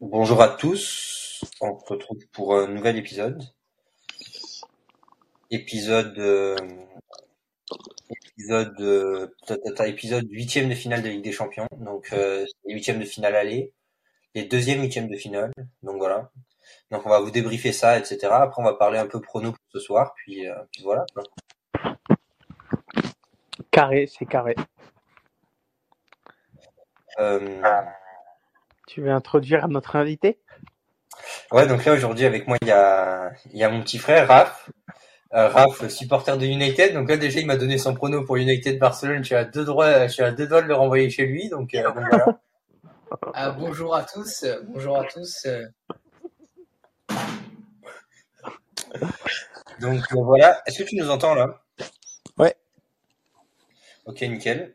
Bonjour à tous, on se retrouve pour un nouvel épisode. Épisode euh, épisode euh, épisode huitième de finale de Ligue des Champions. Donc euh, les huitièmes de finale aller, les deuxièmes huitièmes de finale. Donc voilà. Donc on va vous débriefer ça, etc. Après on va parler un peu prono pour ce soir, puis, euh, puis voilà. Carré, c'est carré. Tu veux introduire notre invité? Ouais, donc là aujourd'hui avec moi il y a il y a mon petit frère Raph. Euh, Raph, supporter de United. Donc là déjà il m'a donné son prono pour United Barcelone. Je suis à deux doigts, je suis à deux doigts de le renvoyer chez lui. Donc, euh, donc voilà. Ah, bonjour à tous, bonjour à tous. Donc euh, voilà. Est-ce que tu nous entends là? Ouais. Ok, nickel.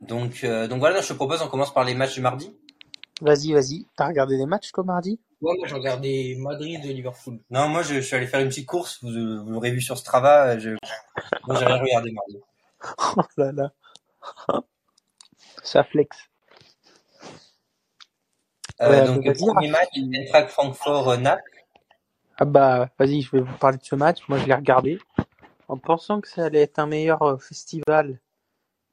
Donc euh, donc voilà, je te propose on commence par les matchs du mardi. Vas-y, vas-y. T'as regardé des matchs toi mardi? Ouais, moi j'ai regardé Madrid et Liverpool. Non, moi je, je suis allé faire une petite course. Vous, vous l'aurez vu sur Strava. Je... Moi j'ai rien regardé mardi. Oh là là. Ça flex. Euh, Ouais, donc le premier match, Eintracht Francfort euh, Naples. Ah bah, vas-y, je vais vous parler de ce match. Moi, je l'ai regardé en pensant que ça allait être un meilleur euh, festival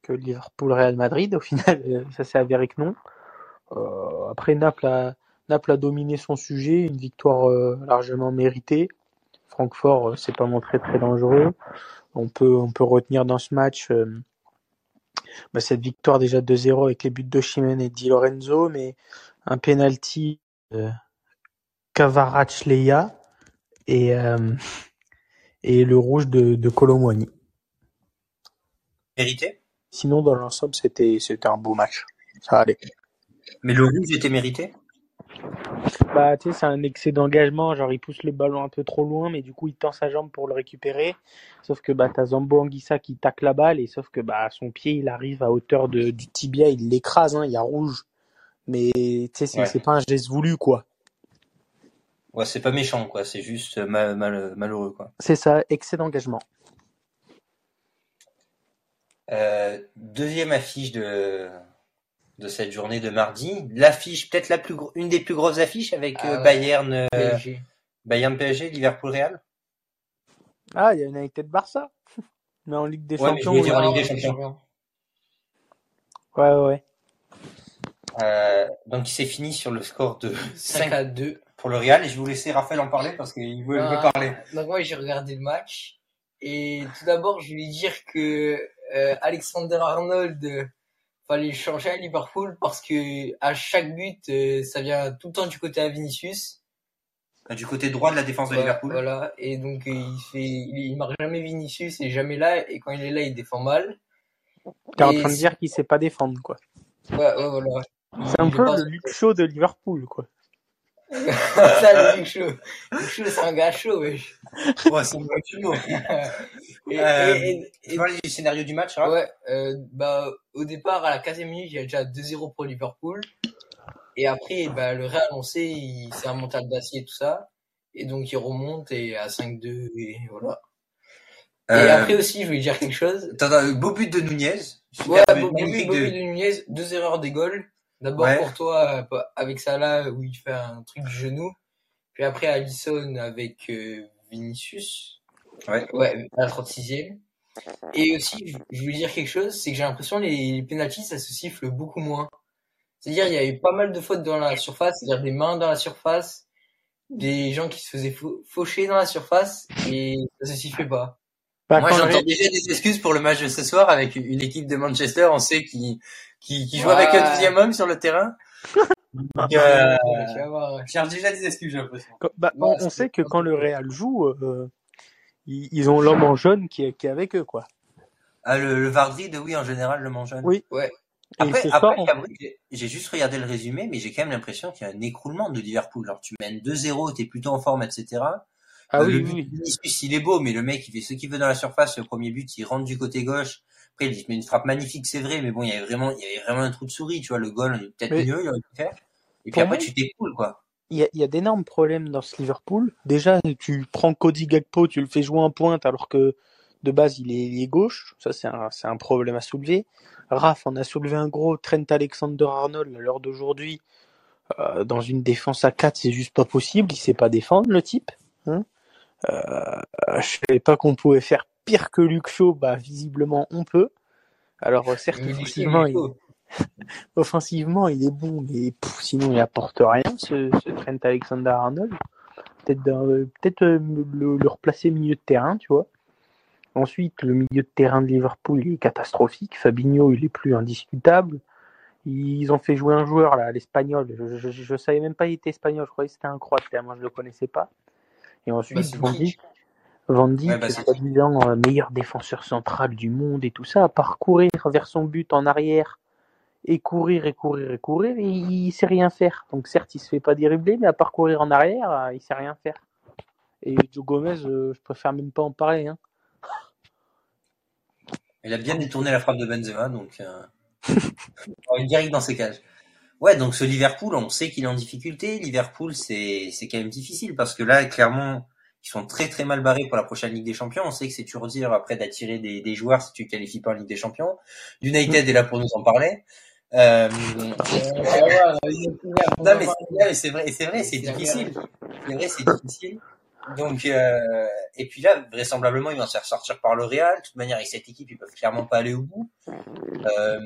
que Liverpool-Real Madrid. Au final, euh, ça s'est avéré que non. Euh, après, Naples a, Naples a dominé son sujet, une victoire euh, largement méritée. Francfort euh, s'est pas montré très dangereux. On peut, on peut retenir dans ce match euh, bah, cette victoire déjà 2-0 avec les buts de Chimène et Di Lorenzo, mais un penalty euh, Kvaratskhelia et euh, et le rouge de, de. Mérité? Sinon, dans l'ensemble, c'était c'était un beau match. Ça allait. Mais le rouge était mérité? Bah, tu sais, c'est un excès d'engagement. Genre, il pousse le ballon un peu trop loin, mais du coup, il tend sa jambe pour le récupérer. Sauf que bah, t'as Zambo Anguissa qui tacle la balle, et sauf que bah, son pied, il arrive à hauteur de, du tibia, il l'écrase. Hein, il y a rouge. Mais tu sais, c'est Ouais. pas un geste voulu, quoi. Ouais, c'est pas méchant quoi. C'est juste mal, mal- malheureux quoi. C'est ça, excès d'engagement. Euh, deuxième affiche de de cette journée de mardi. L'affiche peut-être la plus une des plus grosses affiches avec Ah euh, ouais. Bayern euh, PSG. Bayern PSG, Liverpool Real. Ah, il y a United Barça. Mais en Ligue des Ouais, mais je Champions, voulais oui. dire en Ligue des Ah, Champions. Ouais, ouais, ouais. Euh, donc il s'est fini sur le score de 5 5 à 2. pour le Real et je vais vous laisser Raphaël en parler parce qu'il veut, il veut Ah, parler. Donc moi j'ai regardé le match et tout d'abord je voulais dire que euh, Alexander Arnold euh, fallait le changer à Liverpool parce que à chaque but euh, ça vient tout le temps du côté à Vinicius. Euh, Du côté droit de la défense de Liverpool. Voilà et donc euh, il fait il, il marque jamais Vinicius il est jamais là et quand il est là il défend mal. T'es en Et train de dire qu'il sait pas défendre, quoi. Ouais, ouais voilà. C'est un peu pas- le Luke Shaw de Liverpool, quoi. ça le Luke Shaw. Luke Shaw c'est un gars chaud wesh. Ouais, c'est un petit mot. Et- Euh, et- et- Tu vois les scénarios du match, Raph Ouais, euh, bah, au départ, à la 15e minute, il y a déjà 2-0 pour Liverpool. Et après, bah, le Real, on sait, il- c'est un mental d'acier, tout ça. Et donc, il remonte et à 5-2, et voilà. Et Euh, après aussi, je voulais dire quelque chose. T'as un beau but de Nunez. Ouais, but, magnifique Bobby de- de Nunez, deux erreurs des goals. D'abord Ouais. pour toi, euh, avec Salah, où il fait un truc du genou. Puis après, Alisson avec euh, Vinicius. Ouais. Ouais, à la 36e. Et aussi, je- voulais dire quelque chose, c'est que j'ai l'impression que les, les ça se siffle beaucoup moins. C'est-à-dire, il y a eu pas mal de fautes dans la surface, c'est-à-dire des mains dans la surface, des gens qui se faisaient fau- faucher dans la surface, et ça se sifflait pas. Bah, Moi, j'entends déjà des excuses pour le match de ce soir avec une équipe de Manchester, on sait, qui, qui, qui joue Ouais. avec un deuxième homme sur le terrain. Donc, euh, je cherche déjà des excuses, j'ai l'impression. bah, on, sait que quand le Real joue, euh, ils, ils ont l'homme en jaune qui est, qui est avec eux, quoi. Ah, le, le Vardrid, oui, en général, le mange jeune. Oui. Ouais. Après, après on- j'ai- juste regardé le résumé, mais j'ai quand même l'impression qu'il y a un écroulement de Liverpool. Genre, tu mènes 2-0, t'es plutôt en forme, etc. ah Euh, oui, le but oui. Vinicius, il est beau, mais le mec, il fait ce qu'il veut dans la surface. Le premier but, il rentre du côté gauche. Après, il met une frappe magnifique, c'est vrai, mais bon, il y avait vraiment, il y avait vraiment un trou de souris, tu vois. Le goal, il est peut-être Mais- mieux, il aurait pu faire. Et puis après, moi- tu t'écroules, quoi. Il y a, y a d'énormes problèmes dans ce Liverpool. Déjà, tu prends Cody Gakpo, tu le fais jouer en pointe alors que de base il est, il est gauche. Ça, c'est un, c'est un problème à soulever. Raph en a soulevé un gros. Trent Alexander-Arnold à l'heure d'aujourd'hui. Euh, dans une défense à 4, c'est juste pas possible. Il sait pas défendre, le type. Hein euh, je savais pas qu'on pouvait faire pire que Luke Shaw. Bah, visiblement, on peut. Alors, euh, certes, Mais offensivement, il. offensivement, il est bon, mais pff, sinon, il apporte rien, ce, ce Trent Alexander-Arnold. Peut-être euh, peut-être euh, le, le replacer milieu de terrain, tu vois. Ensuite, le milieu de terrain de Liverpool il est catastrophique. Fabinho, il est plus indiscutable. Ils ont fait jouer un joueur, là, l'Espagnol. Je, je savais même pas qu'il était espagnol. Je croyais que c'était un Croate. Moi, je le connaissais pas. Et ensuite, Ouais, bah, c'est- soi-disant euh, meilleur défenseur central du monde et tout ça, à parcourir vers son but en arrière et courir et courir et courir, et il sait rien faire. Donc certes, il se fait pas dribbler, mais à parcourir en arrière, euh, il sait rien faire. Et Joe Gomez, euh, je préfère même pas en parler. Hein. Il a bien détourné la frappe de Benzema, donc euh... est direct dans ses cages. Ouais, donc ce Liverpool, on sait qu'il est en difficulté. Liverpool, c'est c'est quand même difficile parce que là, clairement, ils sont très très mal barrés pour la prochaine Ligue des Champions. On sait que c'est toujours dire après d'attirer des, joueurs si tu qualifies pas en Ligue des Champions. United est là pour nous en parler. Euh... Non mais c'est vrai, c'est vrai, c'est difficile. C'est vrai, c'est difficile. Donc euh, et puis là, vraisemblablement, ils vont se faire sortir par le Real. De toute manière, avec cette équipe, ils peuvent clairement pas aller au bout. Euh,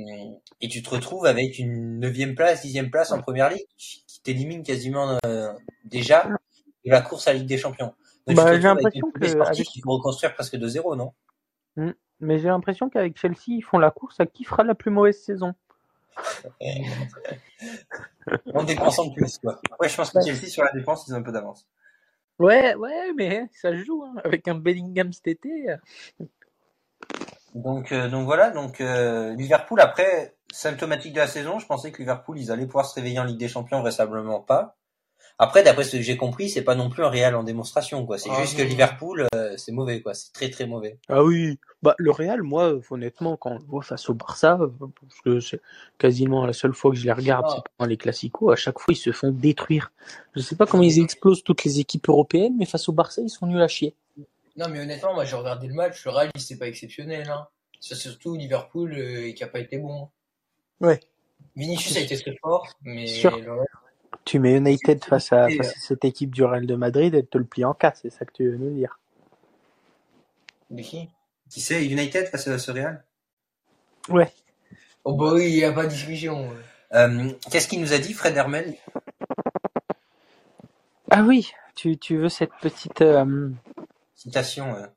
et tu te retrouves avec une neuvième place, dixième place en première ligue, qui t'élimine quasiment euh, déjà de la course à la Ligue des Champions. Donc Bah, tu te j'ai l'impression que avec- qu'il faut reconstruire presque de zéro, non? Mais j'ai l'impression qu'avec Chelsea, ils font la course à qui fera la plus mauvaise saison. En dépensant plus, quoi. Ouais, je pense que Chelsea sur la défense, ils ont un peu d'avance. Ouais, ouais, mais ça se joue. Hein. Avec un Bellingham cet été. Donc, euh, donc voilà, donc euh, Liverpool après symptomatique de la saison, je pensais que Liverpool ils allaient pouvoir se réveiller en Ligue des Champions, vraisemblablement pas. Après, d'après ce que j'ai compris, c'est pas non plus un Real en démonstration, quoi. C'est Ah juste non. que Liverpool, euh, c'est mauvais, quoi. C'est très très mauvais. Ah oui, bah le Real, moi, honnêtement, quand on le voit face au Barça, euh, parce que c'est quasiment la seule fois que je les regarde, Ah. c'est pendant les classicos, à chaque fois ils se font détruire. Je sais pas comment ils explosent toutes les équipes européennes, mais face au Barça, ils sont nuls à chier. Non, mais honnêtement, moi j'ai regardé le match, le Real c'était pas exceptionnel. Hein. C'est surtout Liverpool euh, qui a pas été bon. Ouais. Vinicius a été très fort, mais le Tu mets United face à, Et, face à cette équipe du Real de Madrid, elle te le plie en quatre, c'est ça que tu veux nous dire. de qui? Qui c'est? United face à ce Real? Ouais. Oh bah oui, il y a pas de discussion. euh, Qu'est-ce qu'il nous a dit, Fred Hermel? Ah oui, tu, tu veux cette petite, euh, Citation. euh.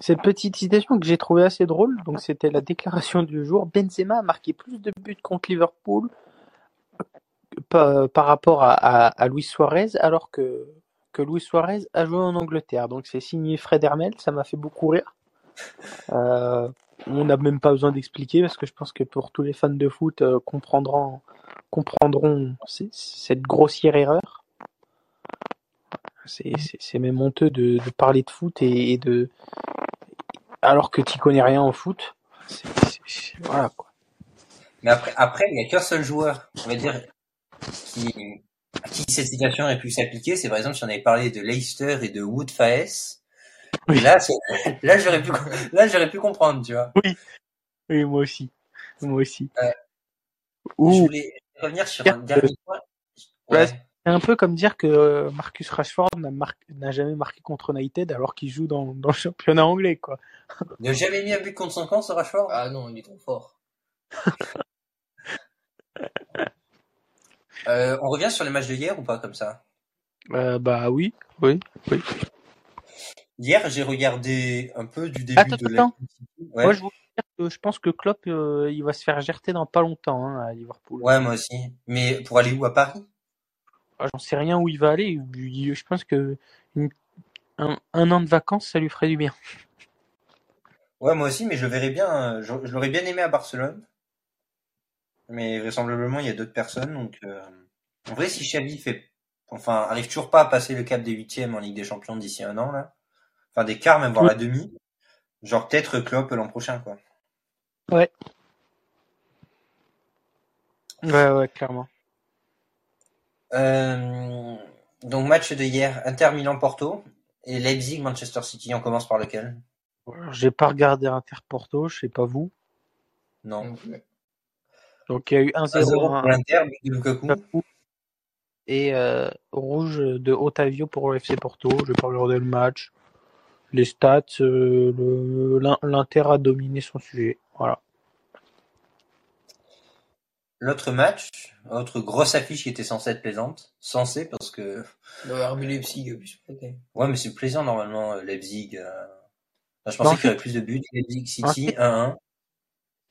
cette petite citation que j'ai trouvée assez drôle. Donc c'était la déclaration du jour. Benzema a marqué plus de buts contre Liverpool par, par rapport à, Luis Suarez, alors que, que Luis Suarez a joué en Angleterre. Donc c'est signé Fred Hermel, ça m'a fait beaucoup rire. Euh, on n'a même pas besoin d'expliquer parce que je pense que pour tous les fans de foot euh, comprendront, comprendront cette grossière erreur. C'est même honteux de, parler de foot et, de alors que tu connais rien en foot. Voilà quoi. Mais après, après, il n'y a qu'un seul joueur, on va dire, qui, à qui cette citation aurait pu s'appliquer. C'est par exemple si on avait parlé de Leicester et de Wood Faes. Oui. Là, là, j'aurais pu, là, j'aurais pu comprendre, tu vois. Oui, moi aussi. Moi aussi. Euh, Je Ou voulais revenir sur un dernier point. Ouais. Ouais. c'est un peu comme dire que euh, Marcus Rashford n'a mar- n'a jamais marqué contre United alors qu'il joue dans, dans le championnat anglais quoi. Il n'a jamais mis un but contre son camp, ce Rashford? Ah non, il est trop fort. euh, On revient sur les matchs de hier ou pas, comme ça? Euh, bah oui, oui, oui. Hier, j'ai regardé un peu du début Attends, de attends. la... Ouais. Moi je vous dire que je pense que Klopp euh, il va se faire gerter dans pas longtemps hein, à Liverpool. ouais, moi aussi. Mais pour aller où À Paris? Ah, J'en sais rien où il va aller. Je pense que une- un, un an de vacances ça lui ferait du bien. Ouais, moi aussi, mais je verrais bien. Je, je l'aurais bien aimé à Barcelone. Mais vraisemblablement, il y a d'autres personnes. Donc, euh, en vrai, si Xavi fait, enfin, arrive toujours pas à passer le cap des huitièmes en Ligue des Champions d'ici un an, là. Enfin, des quarts, même voire Oui. la demi. Genre, peut-être Klopp l'an prochain, quoi. Ouais. Ouais, ouais, clairement. Euh, donc, match de hier, Inter Milan-Porto et Leipzig-Manchester City. On commence par lequel? J'ai pas regardé Inter Porto, je sais pas vous. Non. Donc il y a eu 1-0 1-0 à pour et euh, rouge de Otavio pour le FC Porto. Je vais pas regarder le match. Les stats, euh, l'Inter a dominé son sujet. Voilà. L'autre match, autre grosse affiche qui était censée être plaisante, censée parce que Leipzig, plus peut-être. ouais, mais c'est plaisant normalement Leipzig. euh. Enfin, je pensais en qu'il y aurait plus de buts. Leipzig City fait- 1-1.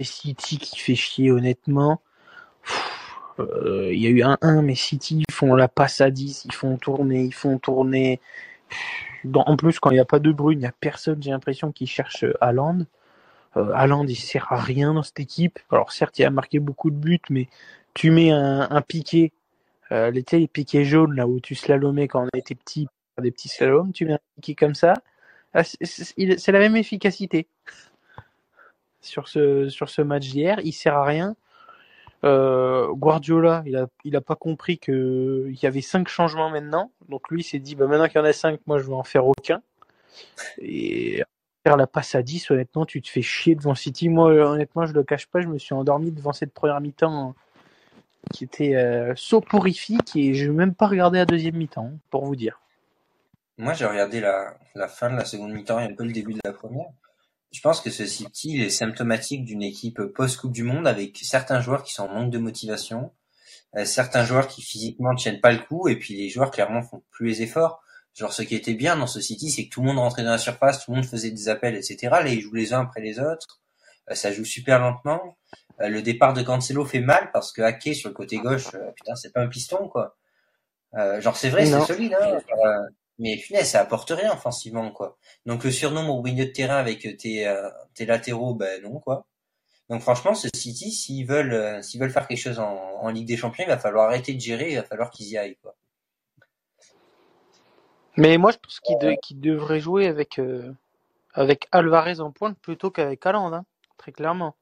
City qui fait chier honnêtement. Euh, Il y a eu un 1 mais City ils font la passe à 10, ils font tourner, ils font tourner. En plus quand il n'y a pas de Brune, il n'y a personne, j'ai l'impression, qui cherche Haaland. Euh, Haaland il sert à rien dans cette équipe. Alors certes il a marqué beaucoup de buts, mais tu mets un, piqué, euh, les, piquets là où tu slalomais quand on était petit, des petits slaloms, tu mets un piqué comme ça, ah, il- c'est la même efficacité sur ce sur ce match d'hier. Il sert à rien. Euh, Guardiola, il a il a pas compris que il y avait cinq changements maintenant. Donc lui s'est dit bah maintenant qu'il y en a cinq, moi je vais en faire aucun. Et faire la passe à 10, honnêtement, tu te fais chier devant City. Moi honnêtement, je le cache pas, je me suis endormi devant cette première mi-temps qui était euh, soporifique et je vais même pas regardé la deuxième mi-temps pour vous dire. Moi, j'ai regardé la, la fin de la seconde mi-temps et un peu le début de la première. Je pense que ce City il est symptomatique d'une équipe post-Coupe du Monde avec certains joueurs qui sont en manque de motivation, euh, certains joueurs qui physiquement tiennent pas le coup et puis les joueurs clairement font plus les efforts. Genre ce qui était bien dans ce City, c'est que tout le monde rentrait dans la surface, tout le monde faisait des appels, etc. Là, ils jouent les uns après les autres. Euh, ça joue super lentement. Euh, le départ de Cancelo fait mal parce que Ake sur le côté gauche, euh, putain, c'est pas un piston quoi. Euh, genre c'est vrai, c'est solide, hein. Euh, mais punaise, ça apporte rien offensivement quoi. Donc le surnom au milieu de terrain avec tes, euh, tes latéraux, ben non quoi. Donc franchement, ce City, s'ils veulent, euh, s'ils veulent faire quelque chose en, en Ligue des Champions, il va falloir arrêter de gérer, il va falloir qu'ils y aillent quoi. Mais moi je pense qu'il de- qu'il devrait jouer avec euh, avec Alvarez en pointe plutôt qu'avec Haaland, hein, très clairement.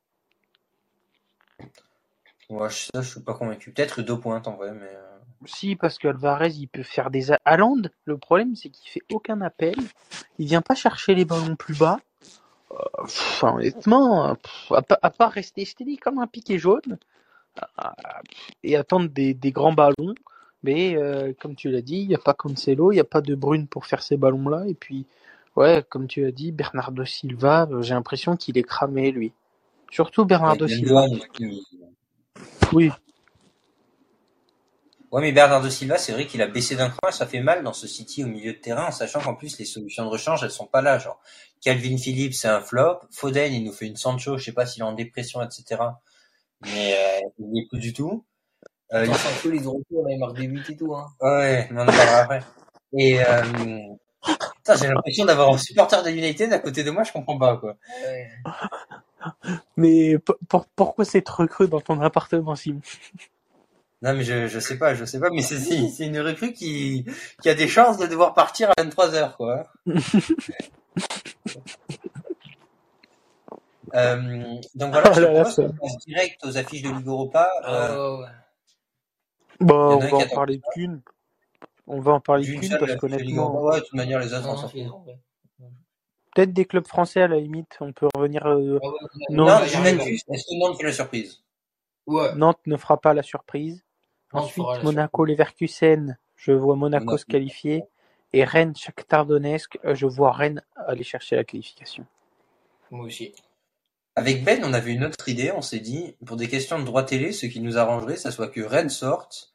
Ouais, je- ça, je suis pas convaincu. Peut-être deux pointes en vrai, mais euh, Si, parce que Alvarez, il peut faire des... Haaland, le problème, c'est qu'il fait aucun appel. Il vient pas chercher les ballons plus bas. Euh, pff, honnêtement, pff, à, pa- à part rester steady comme un piqué jaune euh, et attendre des, des grands ballons. Mais euh, comme tu l'as dit, il n'y a pas Cancelo, il n'y a pas de Brune pour faire ces ballons-là. Et puis, ouais, comme tu as dit, Bernardo Silva, euh, j'ai l'impression qu'il est cramé, lui. Surtout Bernardo Silva. Oui, Ouais, mais Bernardo Silva, c'est vrai qu'il a baissé d'un cran et ça fait mal dans ce City au milieu de terrain, en sachant qu'en plus les solutions de rechange, elles sont pas là. Genre, Calvin Phillips, c'est un flop. Foden, il nous fait une Sancho, je sais pas s'il est en dépression, etc. Mais euh, il n'y est plus du tout. Euh, Sancho, il est de retour, là, il marque des buts et tout, hein. Ouais, mais on en parlera après. Et euh, putain, j'ai l'impression d'avoir un supporter de United à côté de moi, je comprends pas quoi. Ouais. mais pour- pour- pourquoi c'est recrue dans ton appartement, Simon Non mais je je sais pas, je sais pas, mais c'est c'est c'est une recrue qui qui a des chances de devoir partir à 23 heures quoi. Euh, donc voilà, je Oh là, propose ça- qu'on passe direct aux affiches de Ligue Europa. Euh, Ah, ouais, ouais. Bah, on va en parler qu'une. On va en parler d'une qu'une parce de Ligue qu'honnêtement, Europa. Ouais, de toute manière, les autres, Non, on non, s'en fout. bon, peut-être des clubs français à la limite. On peut revenir. euh, Ah ouais, Non, Non, Juventus, est-ce que Nantes fait la surprise Ouais. Nantes ne fera pas la surprise. Ensuite, fera la Monaco, Leverkusen. Je vois Monaco, Monaco. se qualifier. Et Rennes, Shakhtar Donetsk. euh, Je vois Rennes aller chercher la qualification. Moi aussi. Avec Ben, on avait une autre idée. On s'est dit, pour des questions de droit télé, ce qui nous arrangerait, ça soit que Rennes sorte,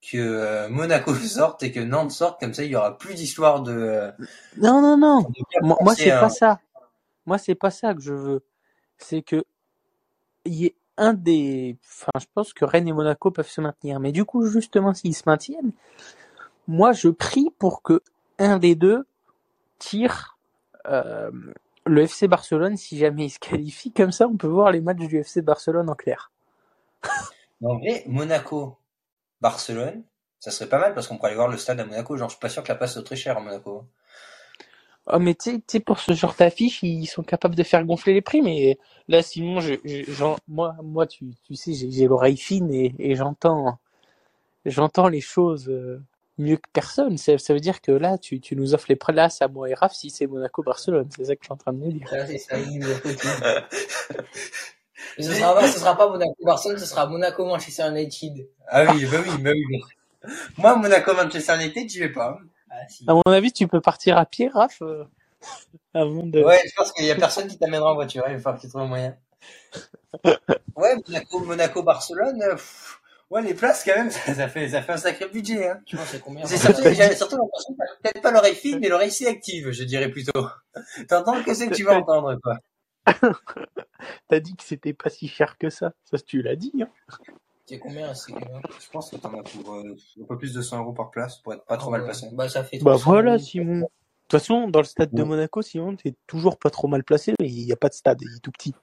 que euh, Monaco sorte et que Nantes sorte. Comme ça, il y aura plus d'histoire de. Non, non, non. de Moi, c'est hein. pas ça. Moi, c'est pas ça que je veux. C'est que il y ait un des. Enfin, je pense que Rennes et Monaco peuvent se maintenir. Mais du coup, justement, s'ils se maintiennent, moi, je prie pour que un des deux tire euh, le FC Barcelone si jamais il se qualifie. Comme ça, on peut voir les matchs du FC Barcelone en clair. Mais En vrai, Monaco, Barcelone, ça serait pas mal parce qu'on pourrait aller voir le stade à Monaco. Genre, je suis pas sûr que la place soit très chère à Monaco. Oh, mais tu sais- tu sais, pour ce genre d'affiche, ils sont capables de faire gonfler les prix. Mais là, Simon, je, je- j'en- moi, moi, tu, tu sais, j'ai j'ai l'oreille fine et, et j'entends, j'entends les choses euh, mieux que personne. Ça, ça veut dire que là, tu, tu nous offres les places à moi et Raph si c'est Monaco-Barcelone. C'est ça que je suis en train de me dire. C'est ça, ce sera pas, ce sera pas Monaco Barcelone, ce sera Monaco Manchester United. Ah oui, bah oui, bah oui. Moi, Monaco, Manchester United, j'y vais pas. Ah, si. À mon avis, tu peux partir à pied, Raph, euh, avant de. Ouais, je pense qu'il y a personne qui t'amènera en voiture. Il va falloir que tu trouves un moyen. Ouais, Monaco, Monaco, Barcelone. pff, ouais, les places quand même, ça, ça fait, ça fait un sacré budget. Hein. Tu c'est combien C'est surtout, j'ai surtout l'impression que peut-être pas l'oreille fine, mais l'oreille si active, je dirais plutôt. T'entends que c'est que tu vas entendre, quoi? T'as dit que c'était pas si cher que ça. Ça, tu l'as dit. Hein. C'est combien c'est combien Je pense que t'en as pour euh, un peu plus de 100 euros par place pour être pas trop mal placé. Bah, ça fait Bah 300 voilà, euros. Simon. De toute façon, dans le stade de. Monaco, Simon, t'es toujours pas trop mal placé, mais il n'y a pas de stade, il est tout petit.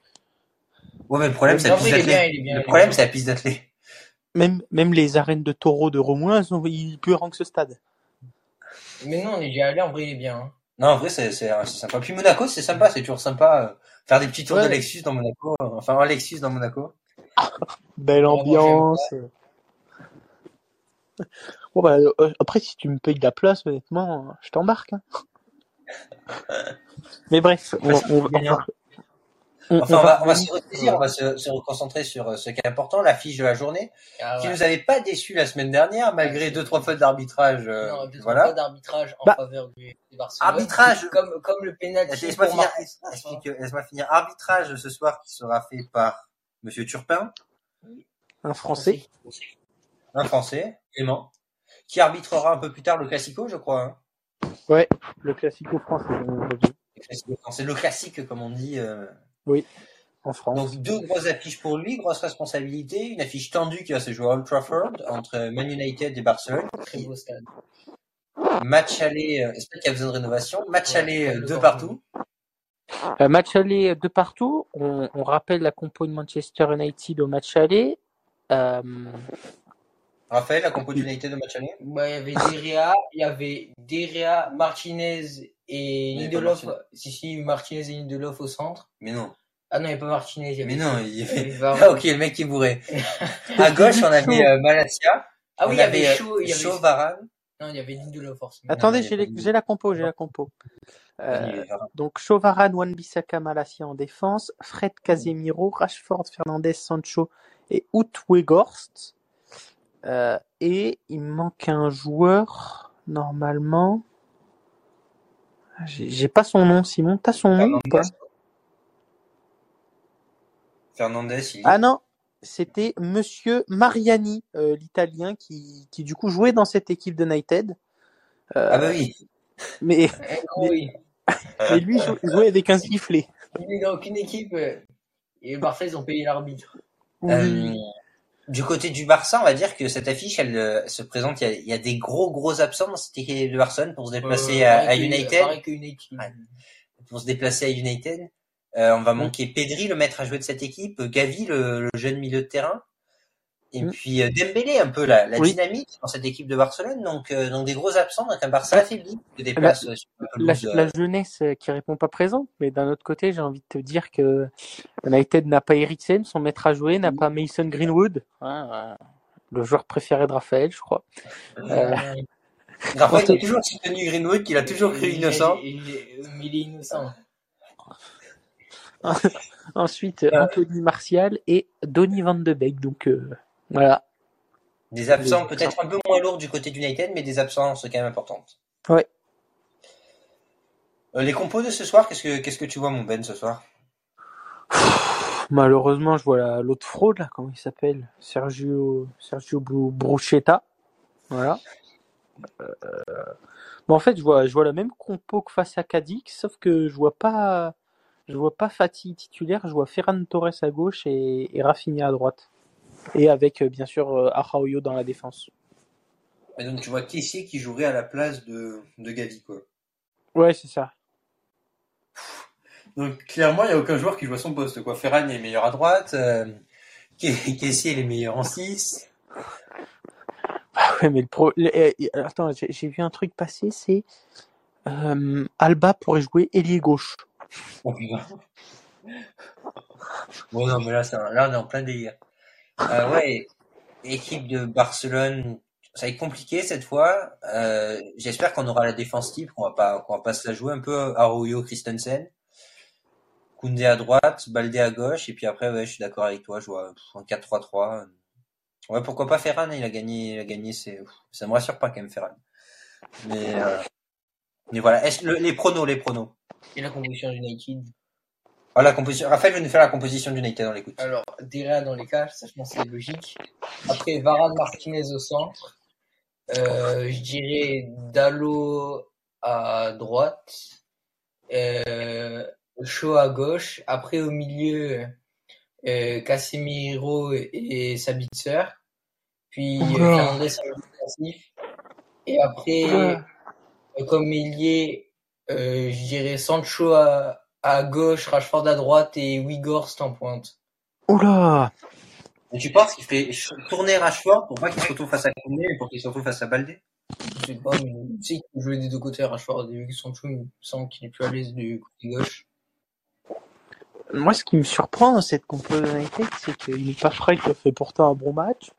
Ouais, mais le problème, c'est la piste il est bien, d'athlée. il est bien, il Le problème, c'est la piste d'athlée. Même, même les arènes de taureaux de Romoin, elles sont ils plus grands que ce stade. Mais non, on est déjà allé, en vrai, il est bien. Hein. Non, en vrai, c'est, c'est, c'est sympa. Puis Monaco, c'est sympa, c'est toujours sympa. euh, faire des petits tours Ouais. de Lexus dans Monaco. euh, Enfin, un Lexus dans Monaco. Belle ambiance. Bon, bah, euh, après, si tu me payes de la place, honnêtement, euh, je t'embarque. hein. Mais bref, on, on, va- Gagnant. on- Enfin, on va, va on va se ressaisir, on va se, se reconcentrer sur euh, ce qui est important, la fiche de la journée, Ah, qui ouais. nous avait pas déçu la semaine dernière, malgré deux, trois fautes d'arbitrage. euh, Non, deux, trois voilà. fois d'arbitrage en Bah. faveur du, du Barcelone. Arbitrage. Comme, comme le pénalty Laisse-moi pour finir, Marcus laisse-moi finir. Arbitrage ce soir qui sera fait par Monsieur Turpin, un Français. un Français, Clément, qui arbitrera un peu plus tard le Classico, je crois. hein. Ouais, le classico français, C'est le classique, comme on dit. euh. en France. Donc deux grosses affiches pour lui, grosse responsabilité, une affiche tendue qui va se jouer à Old Trafford entre Man United et Barcelone. Très beau stade. Match aller, euh, j'espère qu'il y a besoin de rénovation. Match Ouais, aller ouais, euh, de de partout. partout. Euh, match aller de partout. On, on rappelle la compo de Manchester United au match aller. Euh, Raphaël, la compo d'United de match aller? Bah, il y avait Deria, il y avait Deria, Martinez et Lindelof. Si, si, Martinez et Lindelof au centre. Mais non. Ah non, il n'y avait pas Martinez. Il y avait Mais non, il y il y avait. Ah ok, le mec qui est bourré. À gauche, on avait euh, Malasia. Ah oui, il y avait euh, Shaw, il y avait... Shaw, Varane. Non, il y avait Lindelof forcément. Attendez, a j'ai la compo, j'ai la compo. Euh, donc Chauvaran, Wan-Bissaka, Malasia en défense, Fred Casemiro, Rashford, Fernandez, Sancho et Weghorst. Euh, et il manque un joueur normalement. J'ai pas son nom, Simon. T'as son nom ou pas? Fernandez. Il Ah non, c'était Monsieur Mariani, euh, l'Italien, qui, qui du coup jouait dans cette équipe de United. Euh, Ah bah oui. mais, Eh, oui. Mais lui jou- jouait avec un sifflet. Il n'est dans aucune équipe. euh, Et le Barça, ils ont payé l'arbitre. Euh, du côté du Barça, on va dire que cette affiche, elle euh, se présente. Il y, a, il y a des gros gros absents dans cette équipe de Barcelone pour se déplacer Euh, à, United. Pareil que United. Ouais. Pour se déplacer à United, Euh, on va manquer Pedri, le maître à jouer de cette équipe, Gavi, le, le jeune milieu de terrain, et Mm. puis euh, Dembélé, un peu la, la Oui. dynamique dans cette équipe de Barcelone. Donc, euh, donc des gros absents, donc un Barça affaibli qui se déplace euh, sur la jeunesse euh, qui répond pas présent, mais d'un autre côté, j'ai envie de te dire que United n'a pas Eriksen, son maître à jouer, n'a pas Mason Greenwood, hein, le joueur préféré de Raphaël, je crois. Euh, Raphaël a toujours soutenu Greenwood, qu'il a toujours cru innocent. il il est innocent. Ensuite, euh, Anthony Martial et Donny Van de Beek. Donc euh, voilà. Des absents peut-être un peu moins lourds du côté d'United, mais des absences quand même importantes. Ouais. Euh, les compos de ce soir, qu'est-ce que qu'est-ce que tu vois, mon Ben, ce soir? Malheureusement, je vois la- l'autre fraude là, comment il s'appelle? Sergio Sergio Bru- Bruschetta. Voilà. Euh, en fait, je vois, je vois la même compo que face à Cadix, sauf que je vois pas, je vois pas Fatih titulaire, je vois Ferran Torres à gauche et, et Rafinha à droite. Et avec, euh, bien sûr, euh, Araujo dans la défense. Et donc tu vois Kessier qui jouerait à la place de, de Gavi, quoi. Ouais, c'est ça. Donc clairement, il n'y a aucun joueur qui joue à son poste, quoi. Ferran est meilleur à droite, euh, Ke- Kessier il est meilleur en 6. Ah ouais, mais le pro... eh, eh, Attends, j'ai vu un truc passer, c'est euh, Alba pourrait jouer ailier gauche. Oh putain. Bon non, mais là, un- là on est en plein délire. Euh, ouais, équipe de Barcelone, ça va être compliqué cette fois. Euh, J'espère qu'on aura la défense type, qu'on va pas, va pas se la jouer un peu Arroyo, Christensen, Koundé à droite, Baldé à gauche, et puis après, ouais, je suis d'accord avec toi, je vois un 4-3-3. Ouais, pourquoi pas Ferran Il a gagné, il a gagné. C'est, ça me rassure pas quand même Ferran. Mais, euh, mais voilà. Les pronos, les pronos? Et la composition d'United. Ah, la composition. Raphaël veut nous faire la composition d'United dans l'écoute. Alors, Dera dans les cages, ça je pense que c'est logique. Après, Varane Martinez au centre. Euh, je dirais Dallo à droite. Euh, Shaw à gauche. Après, au milieu, euh, Casemiro et, Sabitzer. Puis euh. Fernandez défensif. Et après, euh, comme milieu, euh, je dirais Sancho à, à gauche, Rashford à droite et Weghorst en pointe. Oula Et tu penses qu'il fait tourner Rashford pour pas qu'il se retrouve face à Koundé et pour qu'il se retrouve face à Baldé? Je sais pas, mais tu sais qu'il peut jouer des deux côtés Rashford et Sancho, il me semble qu'il est plus à l'aise du côté gauche. Moi, ce qui me surprend dans cette compo United, c'est qu'il n'est pas frais, qui a fait pourtant un bon match.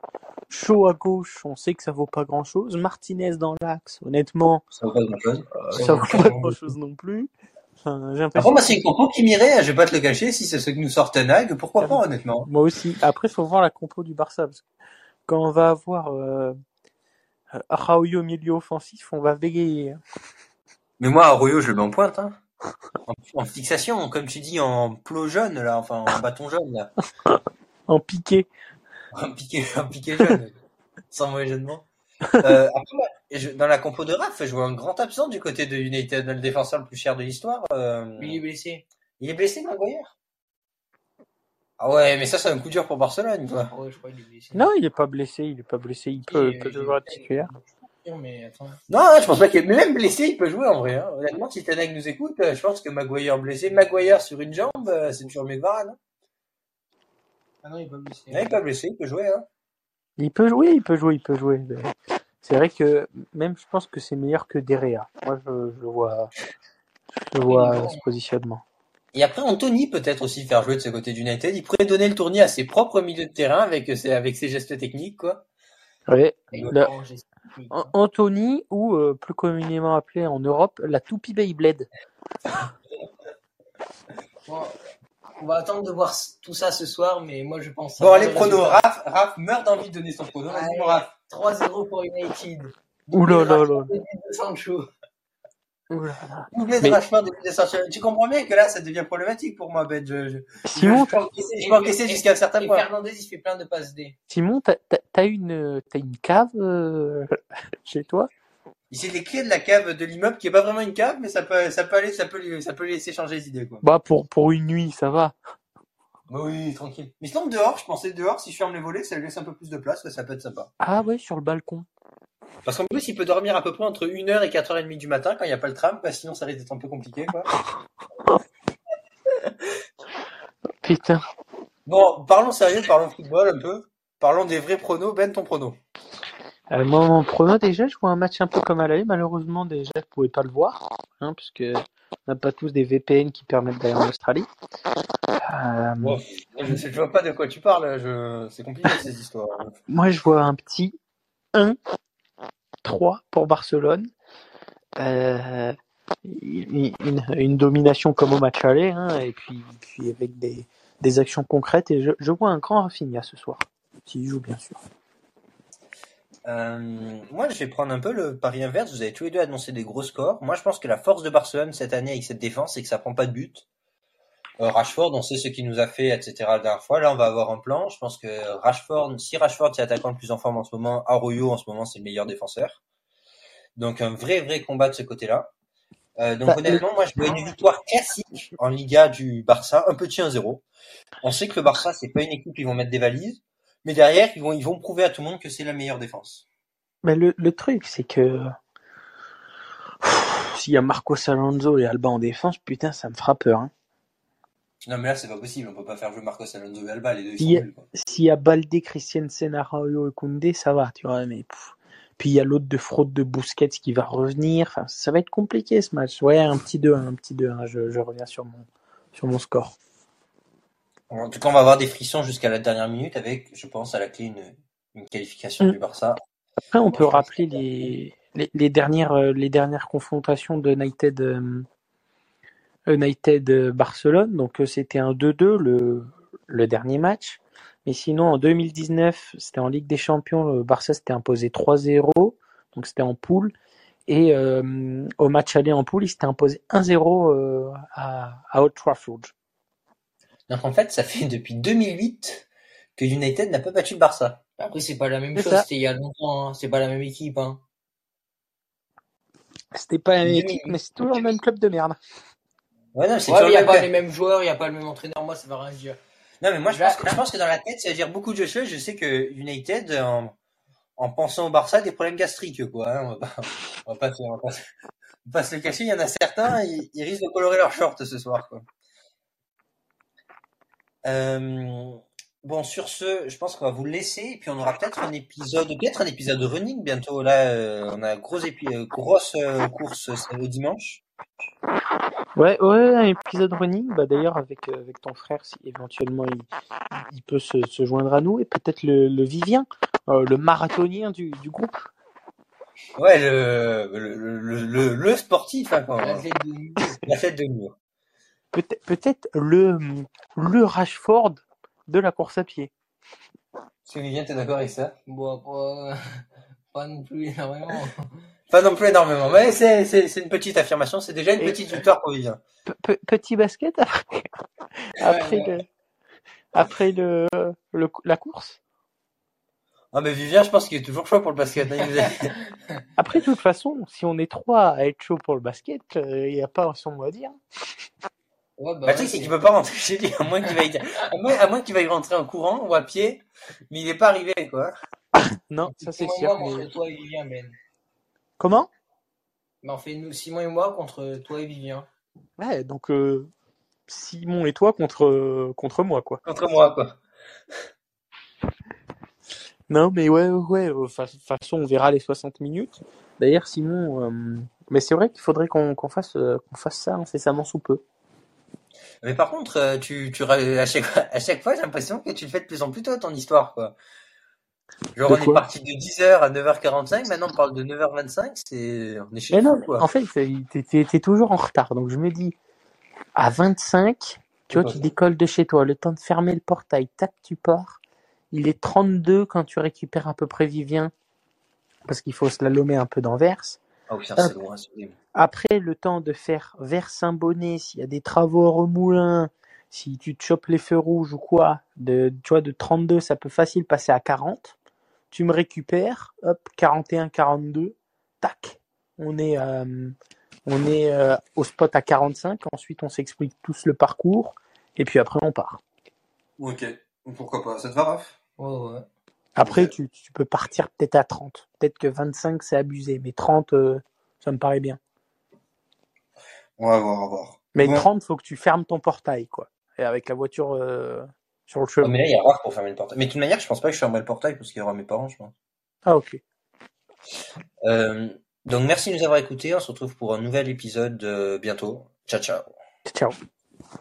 Chaud à gauche, on sait que ça vaut pas grand chose. Martinez dans l'axe, honnêtement, Ça vaut pas grand chose. euh, Ça vaut pas grand chose non plus. Enfin, j'ai Après, l'impression. moi, c'est une compo qui m'irait, je vais pas te le cacher, si c'est ce que nous sort Tenag, pourquoi pas, honnêtement. Moi aussi. Après, il faut voir la compo du Barça. Parce que quand on va avoir euh, euh, au milieu offensif, on va veiller. Mais moi, Arroyo, je le mets en pointe, hein. En, en fixation, comme tu dis, en plot jaune, là, enfin, en bâton jaune, là. En piqué. Un piqué, un piqué jaune. Sans mauvais jeu de mots. Euh, après, je- dans la compo de Raph, je vois un grand absent du côté de United, le défenseur le plus cher de l'histoire. euh, il est blessé. il est blessé, Maguire Ah ouais, mais ça, c'est un coup dur pour Barcelone, quoi. Ouais, je crois qu'il est blessé. Non, il est pas blessé. Il est pas blessé. Il peut, il peut euh, toujours être titulaire. Mais attends. Non, je pense pas qu'il est même blessé, il peut jouer en vrai. Hein. Honnêtement, si Tenag nous écoute, euh, je pense que Maguire blessé, Maguire sur une jambe, euh, c'est toujours mieux que Varane. hein. Ah non, il est pas blessé. Il est pas blessé, il peut jouer. Hein. Il peut jouer, il peut jouer, il peut jouer. Mais C'est vrai que même je pense que c'est meilleur que Derea. Moi, je, je vois, je vois ce positionnement. Et après, Anthony peut-être aussi faire jouer de ce côté d'United. Il pourrait donner le tournis à ses propres milieux de terrain avec ses, avec ses gestes techniques, quoi. Le-. An- Anthony, ou euh, plus communément appelé en Europe, la toupie Beyblade. Bon, on va attendre de voir tout ça ce soir, mais moi je pense. Bon, allez, le pronos. Raph, Raph meurt d'envie de donner son prono. Vas-y, Raph. 3-0 pour United. Ouh là là là. Rashford et but de Sancho. Doublé de Mais- Rashford de Sancho. Tu comprends bien que là, ça devient problématique pour moi, Ben. Je, je, Simon, je, peux encaisser- je peux encaisser jusqu'à un certain Et point. Fernandez, il fait plein de passes D. Simon, t'as t'as- t'as une, t'as une cave euh, chez toi? C'est les clés de la cave de l'immeuble qui est pas vraiment une cave, mais ça peut, ça peut aller, ça peut, lui- ça peut lui laisser changer les idées, quoi. Bah pour pour une nuit, ça va. Oui, tranquille. Mais sinon, dehors, je pensais dehors, si je ferme les volets, ça lui laisse un peu plus de place, ça peut être sympa. Ah ouais, sur le balcon. Parce qu'en plus, il peut dormir à peu près entre 1h et 4h30 du matin quand il n'y a pas le tram, parce que sinon ça risque d'être un peu compliqué, quoi. Putain. Bon, parlons sérieux, parlons football un peu. Parlons des vrais pronos. Ben, ton prono. Euh, moi, mon prono, déjà, je vois un match un peu comme à l'aller. Malheureusement, déjà, je pouvais pas le voir, hein, puisque on n'a pas tous des VPN qui permettent d'aller en Australie. Euh, je je vois pas de quoi tu parles, je... c'est compliqué ces histoires. Moi, je vois un petit 1-3 pour Barcelone. Euh, une, domination comme au match aller, hein, et puis, puis avec des, des actions concrètes. Et je, je vois un grand Rafinha ce soir, s'il joue bien sûr. Euh, moi, je vais prendre un peu le pari inverse. Vous avez tous les deux annoncé des gros scores. Moi, je pense que la force de Barcelone cette année avec cette défense, c'est que ça prend pas de but. Euh, Rashford, on sait ce qu'il nous a fait, etc. la dernière fois. Là, on va avoir un plan. Je pense que Rashford, si Rashford c'est l'attaquant le plus en forme en ce moment, Arroyo en ce moment c'est le meilleur défenseur. Donc un vrai vrai combat de ce côté-là. Euh, donc Bah, honnêtement, moi je vois une victoire classique en Liga du Barça, un petit 1-0. On sait que le Barça c'est pas une équipe qui vont mettre des valises, mais derrière ils vont ils vont prouver à tout le monde que c'est la meilleure défense. Mais le, le truc, c'est que s'il y a Marcos Alonso et Alba en défense, putain, ça me fera peur. Hein. Non mais là c'est pas possible, on peut pas faire jouer Marcos Alonso et Alba, les deux ils Il sont y a-. S'il Balde, Christiansen, Araujo et Koundé, ça va, tu vois. Mais pff. puis il y a l'autre de fraude de Busquets qui va revenir. Enfin, ça va être compliqué ce match. Ouais, un petit 2-1, un petit 2-1. Je, je reviens sur mon sur mon score. En tout cas, on va avoir des frissons jusqu'à la dernière minute avec, je pense, à la clé une, une qualification Mm. du Barça. Après, on peut rappeler les, les, les dernières, euh, les dernières confrontations de United, euh, United euh, Barcelone. Donc, euh, c'était un 2-2 le, le dernier match. Mais sinon, en 2019, c'était en Ligue des Champions, le Barça s'était imposé 3-0, donc c'était en poule. Et euh, au match aller en poule, il s'était imposé 1-0 euh, à, à Old Trafford. Donc en fait, ça fait depuis 2008 que United n'a pas battu le Barça. Après, c'est pas la même chose, c'était il y a longtemps, hein. c'est pas la même équipe. Hein. C'était pas une 2008. équipe, mais c'est toujours le même club de merde. Ouais, non, c'est Ouais, il y a pas les mêmes joueurs, il y a pas le même entraîneur, moi ça va rien dire. Non, mais moi, je Là- pense, que, je pense que dans la tête, ça veut dire beaucoup de choses. Je sais que United, en, en pensant au Barça, a des problèmes gastriques, quoi. hein. On va pas, on va pas, se- on va pas, se- on va pas se le cacher. Il y en a certains, ils, ils risquent de colorer leur short ce soir, quoi. Euh, bon, sur ce, je pense qu'on va vous laisser, et puis on aura peut-être un épisode, peut-être un épisode running bientôt. Là, euh, on a grosse, épi- grosse euh, course le dimanche. Ouais, ouais, un épisode running, bah d'ailleurs avec, euh, avec ton frère, si éventuellement il, il peut se, se joindre à nous, et peut-être le, le Vivien, euh, le marathonien du, du groupe. Ouais, le, le, le, le, le sportif, hein, de la fête de mur. Peut-être peut-être le, le Rashford de la course à pied. Est-ce que Vivien, t'es d'accord avec ça? Bon, pas, pas non plus énormément. Pas non plus énormément, mais c'est, c'est, c'est une petite affirmation, c'est déjà une Et- petite victoire pour Vivien. Pe- pe- petit basket après, après, le, après le, le, la course? Ah mais Vivien, je pense qu'il est toujours chaud pour le basket. hein, Après, de toute façon, si on est trois à être chaud pour le basket, il n'y a pas son mot à dire. Ouais, bah, Bah, sais, c'est c'est- qu'il peut pas rentrer chez lui, à moins qu'il vaille, à moins, à moins qu'il vaille rentrer en courant ou à pied, mais il est pas arrivé, quoi. Non, ça c'est sûr. moi mais- contre toi et Vivien, Ben. Comment? Mais on fait nous, Simon et moi contre toi et Vivien. Ouais, donc euh, Simon et toi contre, contre moi, quoi. Contre moi, quoi. Non, mais ouais, ouais, de toute façon, on verra les 60 minutes. D'ailleurs, Simon, euh, mais c'est vrai qu'il faudrait qu'on qu'on fasse, euh, qu'on fasse ça incessamment sous peu. Mais par contre, euh, tu, tu, à chaque, à chaque fois, j'ai l'impression que tu le fais de plus en plus tôt, ton histoire, quoi. Genre, on est parti de 10h à 9h45, maintenant on parle de 9h25, c'est, on est chez Mais non, nous, quoi. en fait, t'es- toujours en retard. Donc je me dis, à 25, tu vois, tu décolles de chez toi, le temps de fermer le portail, tac, tu pars. Il est 32 quand tu récupères à peu près Vivien, parce qu'il faut slalomer un peu d'Anvers. Oh putain, c'est loin, c'est horrible. Après, le temps de faire vers Saint-Bonnet, s'il y a des travaux à Remoulin, si tu te chopes les feux rouges ou quoi, de, tu vois, de 32, ça peut facile passer à 40. Tu me récupères, hop, 41, 42, tac. On est, euh, on est euh, au spot à 45. Ensuite, on s'explique tous le parcours. Et puis après, on part. Ok, pourquoi pas, ça te va, Raph? Ouais, ouais. Après, tu peux partir peut-être à 30. Peut-être que 25, c'est abusé. Mais 30, euh, ça me paraît bien. On va voir, on va voir. Mais Bon. 30, faut que tu fermes ton portail, quoi. Et avec la voiture euh, sur le Oh, chemin. mais là, il y a Raph pour fermer le portail. Mais de toute manière, je pense pas que je fermerai le portail parce qu'il y aura mes parents, je pense. Ah, ok. Euh, donc merci de nous avoir écoutés. On se retrouve pour un nouvel épisode euh, bientôt. Ciao ciao. Ciao.